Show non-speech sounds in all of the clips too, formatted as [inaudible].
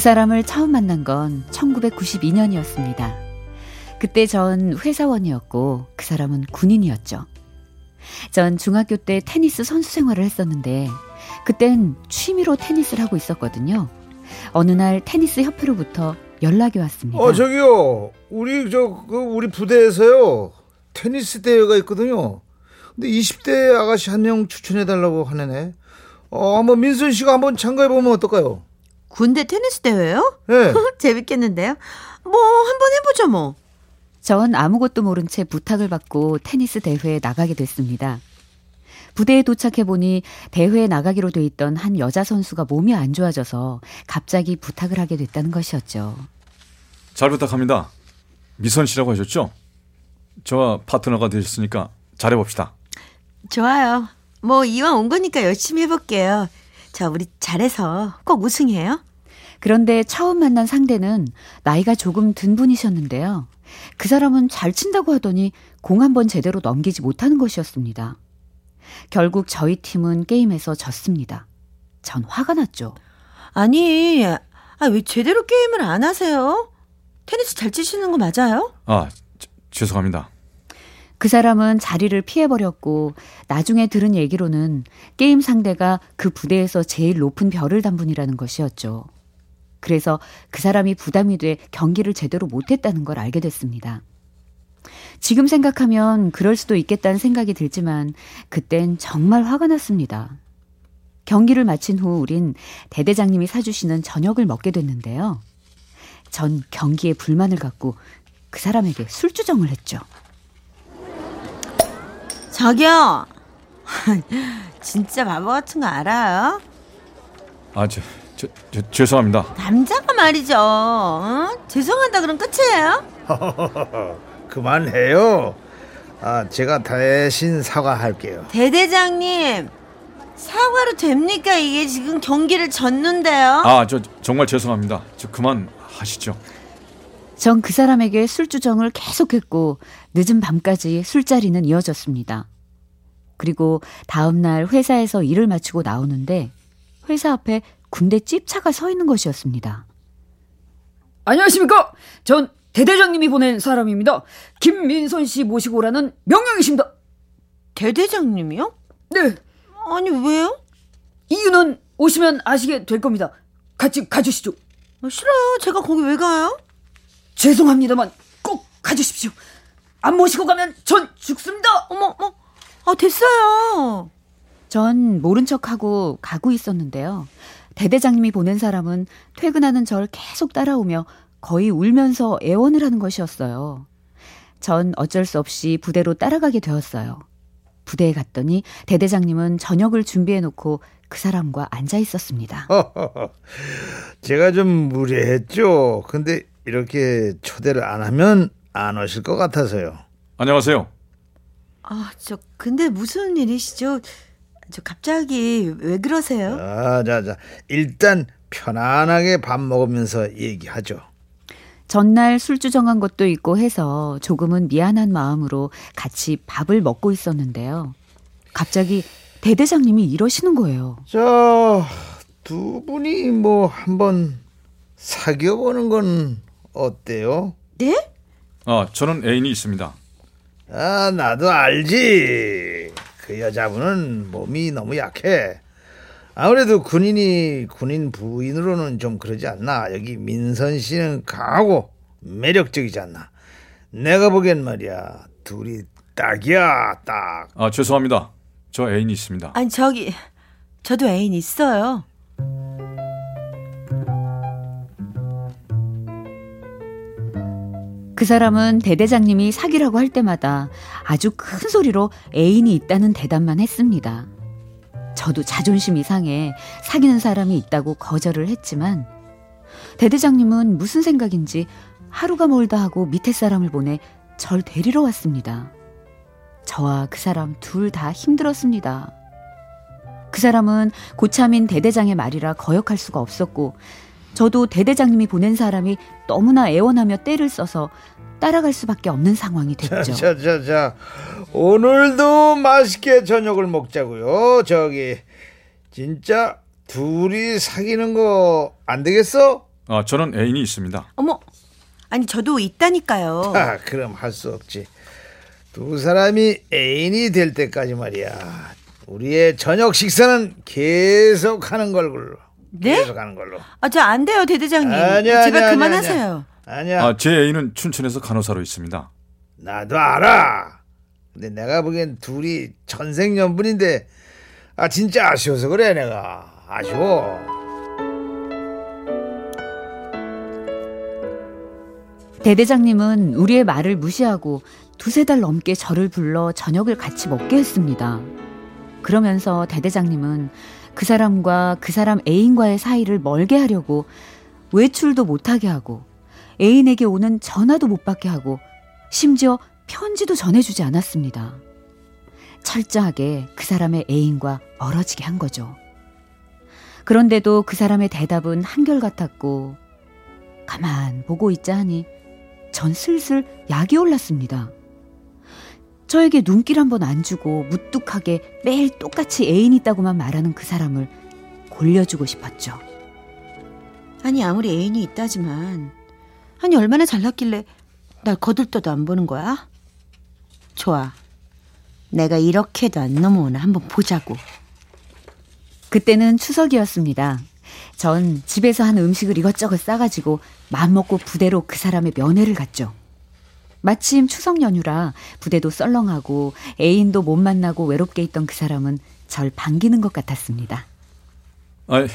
그 사람을 처음 만난 건 1992년이었습니다. 그때 전 회사원이었고 그 사람은 군인이었죠. 전 중학교 때 테니스 선수 생활을 했었는데 그땐 취미로 테니스를 하고 있었거든요. 어느 날 테니스 협회로부터 연락이 왔습니다. 어 저기요 우리 저 그 우리 부대에서요 테니스 대회가 있거든요. 근데 20대 아가씨 한 명 추천해 달라고 하네네. 어 한번 민선 씨가 한번 참가해 보면 어떨까요? 군대 테니스 대회요? 네. [laughs] 재밌겠는데요? 뭐 한번 해보죠 뭐. 전 아무것도 모른 채 부탁을 받고 테니스 대회에 나가게 됐습니다. 부대에 도착해 보니 대회에 나가기로 돼 있던 한 여자 선수가 몸이 안 좋아져서 갑자기 부탁을 하게 됐다는 것이었죠. 잘 부탁합니다. 미선 씨라고 하셨죠? 저와 파트너가 되셨으니까 잘해봅시다. 좋아요. 뭐 이왕 온 거니까 열심히 해볼게요. 자 우리 잘해서 꼭 우승해요. 그런데 처음 만난 상대는 나이가 조금 든 분이셨는데요. 그 사람은 잘 친다고 하더니 공 한 번 제대로 넘기지 못하는 것이었습니다. 결국 저희 팀은 게임에서 졌습니다. 전 화가 났죠. 아니, 아, 왜 제대로 게임을 안 하세요? 테니스 잘 치시는 거 맞아요? 아, 저, 죄송합니다. 그 사람은 자리를 피해버렸고 나중에 들은 얘기로는 게임 상대가 그 부대에서 제일 높은 별을 단 분이라는 것이었죠. 그래서 그 사람이 부담이 돼 경기를 제대로 못했다는 걸 알게 됐습니다. 지금 생각하면 그럴 수도 있겠다는 생각이 들지만 그땐 정말 화가 났습니다. 경기를 마친 후 우린 대대장님이 사주시는 저녁을 먹게 됐는데요. 전 경기에 불만을 갖고 그 사람에게 술주정을 했죠. 저기요. [laughs] 진짜 바보 같은 거 알아요? 아, 저, 저, 저 죄송합니다. 남자가 말이죠. 어? 죄송하다 그럼 끝이에요? [laughs] 그만해요. 아 제가 대신 사과할게요. 대대장님. 사과로 됩니까? 이게 지금 경기를 졌는데요. 아, 저 정말 죄송합니다. 저 그만 하시죠. 전 그 사람에게 술주정을 계속했고 늦은 밤까지 술자리는 이어졌습니다. 그리고 다음날 회사에서 일을 마치고 나오는데 회사 앞에 군대 찝차가 서 있는 것이었습니다. 안녕하십니까? 전 대대장님이 보낸 사람입니다. 김민선 씨 모시고 오라는 명령이십니다. 대대장님이요? 네, 아니 왜요? 이유는 오시면 아시게 될 겁니다. 같이 가주시죠. 아, 싫어요. 제가 거기 왜 가요? 죄송합니다만 꼭 가주십시오. 안 모시고 가면 전 죽습니다. 어머, 어머. 아, 됐어요. 전 모른 척하고 가고 있었는데요. 대대장님이 보낸 사람은 퇴근하는 절 계속 따라오며 거의 울면서 애원을 하는 것이었어요. 전 어쩔 수 없이 부대로 따라가게 되었어요. 부대에 갔더니 대대장님은 저녁을 준비해 놓고 그 사람과 앉아 있었습니다. [laughs] 제가 좀 무례했죠. 근데 이렇게 초대를 안 하면 안 오실 것 같아서요. 안녕하세요. 아, 저 근데 무슨 일이시죠? 저 갑자기 왜 그러세요? 자, 자, 자. 일단 편안하게 밥 먹으면서 얘기하죠. 전날 술주정한 것도 있고 해서 조금은 미안한 마음으로 같이 밥을 먹고 있었는데요. 갑자기 대대장님이 이러시는 거예요. 자, 두 분이 뭐 한번 사귀어 보는 건 어때요? 네? 아, 저는 애인이 있습니다. 아, 나도 알지. 그 여자분은 몸이 너무 약해. 아무래도 군인이 군인 부인으로는 좀 그러지 않나. 여기 민선 씨는 강하고 매력적이지 않나. 내가 보기엔 말이야. 둘이 딱이야, 딱. 아, 죄송합니다. 저 애인이 있습니다. 아니, 저기 저도 애인 있어요. 그그 사람은 대대장님이 사귀라고 할 때마다 아주 큰 소리로 애인이 있다는 대답만 했습니다. 저도 자존심이 상해 사귀는 사람이 있다고 거절을 했지만 대대장님은 무슨 생각인지 하루가 멀다 하고 밑에 사람을 보내 절 데리러 왔습니다. 저와 그 사람 둘 다 힘들었습니다. 그 사람은 고참인 대대장의 말이라 거역할 수가 없었고 저도 대대장님이 보낸 사람이 너무나 애원하며 때를 써서 따라갈 수밖에 없는 상황이 됐죠. 자, 자, 자. 오늘도 맛있게 저녁을 먹자고요. 저기 진짜 둘이 사귀는 거 안 되겠어? 아, 저는 애인이 있습니다. 어머, 아니 저도 있다니까요. [laughs] 아, 그럼 할 수 없지. 두 사람이 애인이 될 때까지 말이야. 우리의 저녁 식사는 계속 하는 걸로. 네? 계속 하는 걸로. 아, 저 안 돼요, 대대장님. 아니야, 제발 아니야, 그만하세요. 아니야. 아, 제 애인은 춘천에서 간호사로 있습니다. 나도 알아. 근데 내가 보기엔 둘이 천생연분인데 아 진짜 아쉬워서 그래 내가 아쉬워. 대대장님은 우리의 말을 무시하고 두세 달 넘게 저를 불러 저녁을 같이 먹게 했습니다. 그러면서 대대장님은 그 사람과 그 사람 애인과의 사이를 멀게 하려고 외출도 못하게 하고 애인에게 오는 전화도 못 받게 하고 심지어 편지도 전해주지 않았습니다. 철저하게 그 사람의 애인과 멀어지게 한 거죠. 그런데도 그 사람의 대답은 한결같았고 가만 보고 있자 하니 전 슬슬 약이 올랐습니다. 저에게 눈길 한 번 안 주고 무뚝하게 매일 똑같이 애인 있다고만 말하는 그 사람을 골려주고 싶었죠. 아니 아무리 애인이 있다지만 아니 얼마나 잘났길래 날 거들떠도 안 보는 거야? 좋아. 내가 이렇게도 안 넘어오나 한번 보자고. 그때는 추석이었습니다. 전 집에서 한 음식을 이것저것 싸가지고 마음먹고 부대로 그 사람의 면회를 갔죠. 마침 추석 연휴라 부대도 썰렁하고 애인도 못 만나고 외롭게 있던 그 사람은 절 반기는 것 같았습니다. 아,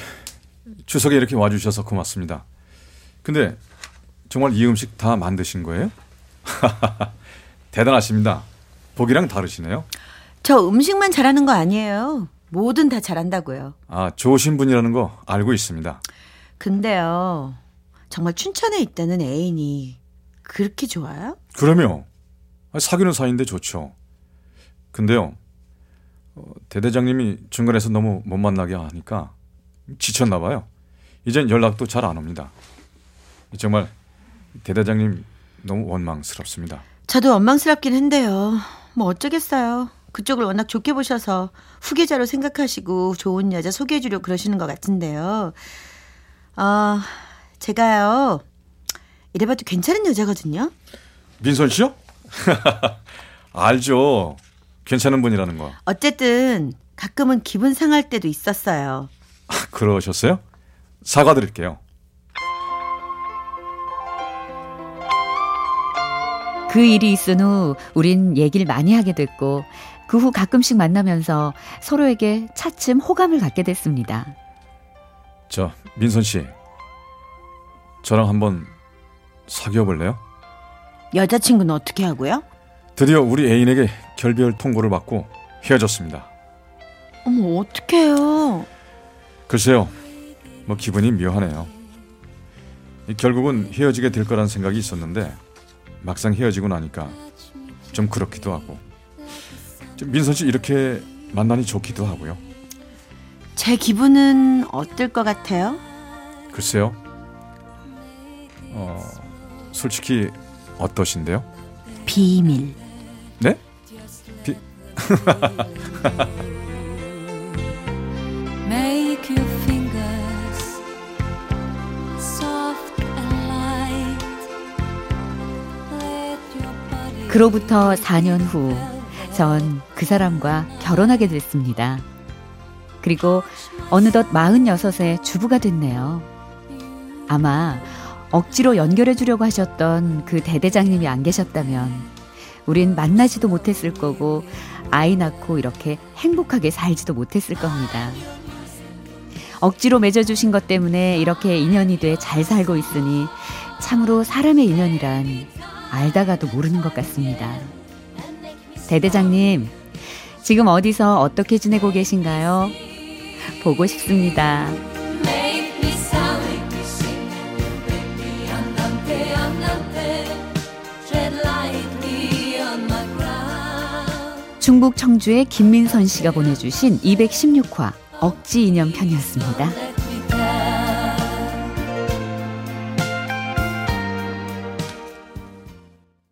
추석에 이렇게 와주셔서 고맙습니다. 근데 정말 이 음식 다 만드신 거예요? [laughs] 대단하십니다. 보기랑 다르시네요. 저 음식만 잘하는 거 아니에요. 뭐든 다 잘한다고요. 아, 좋으신 분이라는 거 알고 있습니다. 근데요. 정말 춘천에 있다는 애인이 그렇게 좋아요? 그러면 사귀는 사이인데 좋죠. 근데요, 어, 대대장님이 중간에서 너무 못 만나게 하니까 지쳤나 봐요. 이젠 연락도 잘 안 옵니다. 정말 대대장님 너무 원망스럽습니다. 저도 원망스럽긴 한데요. 뭐 어쩌겠어요. 그쪽을 워낙 좋게 보셔서 후계자로 생각하시고 좋은 여자 소개해 주려 그러시는 것 같은데요. 아, 제가요. 이래봐도 괜찮은 여자거든요. 민선 씨요? [laughs] 알죠. 괜찮은 분이라는 거. 어쨌든 가끔은 기분 상할 때도 있었어요. 아, 그러셨어요? 사과드릴게요. 그 일이 있은 후 우린 얘기를 많이 하게 됐고 그 후 가끔씩 만나면서 서로에게 차츰 호감을 갖게 됐습니다. 저 민선 씨, 저랑 한번 사귀어 볼래요? 여자친구는 어떻게 하고요? 드디어 우리 애인에게 결별 통보를 받고 헤어졌습니다. 어머, 어떡해요. 글쎄요, 뭐 기분이 묘하네요. 이 결국은 헤어지게 될 거란 생각이 있었는데 막상 헤어지고 나니까 좀 그렇기도 하고 좀 민선 씨 이렇게 만나니 좋기도 하고요. 제 기분은 어떨 것 같아요? 글쎄요, 어 솔직히 어떠신데요? 비밀. 네? 비... [laughs] 그로부터 4년 후, 전 그 사람과 결혼하게 됐습니다. 그리고 어느덧 46에 주부가 됐네요. 아마 억지로 연결해 주려고 하셨던 그 대대장님이 안 계셨다면 우린 만나지도 못했을 거고 아이 낳고 이렇게 행복하게 살지도 못했을 겁니다. 억지로 맺어주신 것 때문에 이렇게 인연이 돼 잘 살고 있으니 참으로 사람의 인연이란 알다가도 모르는 것 같습니다. 대대장님, 지금 어디서 어떻게 지내고 계신가요? 보고 싶습니다. 충북 청주의 김민선 씨가 보내주신 216화 억지 인연 편이었습니다.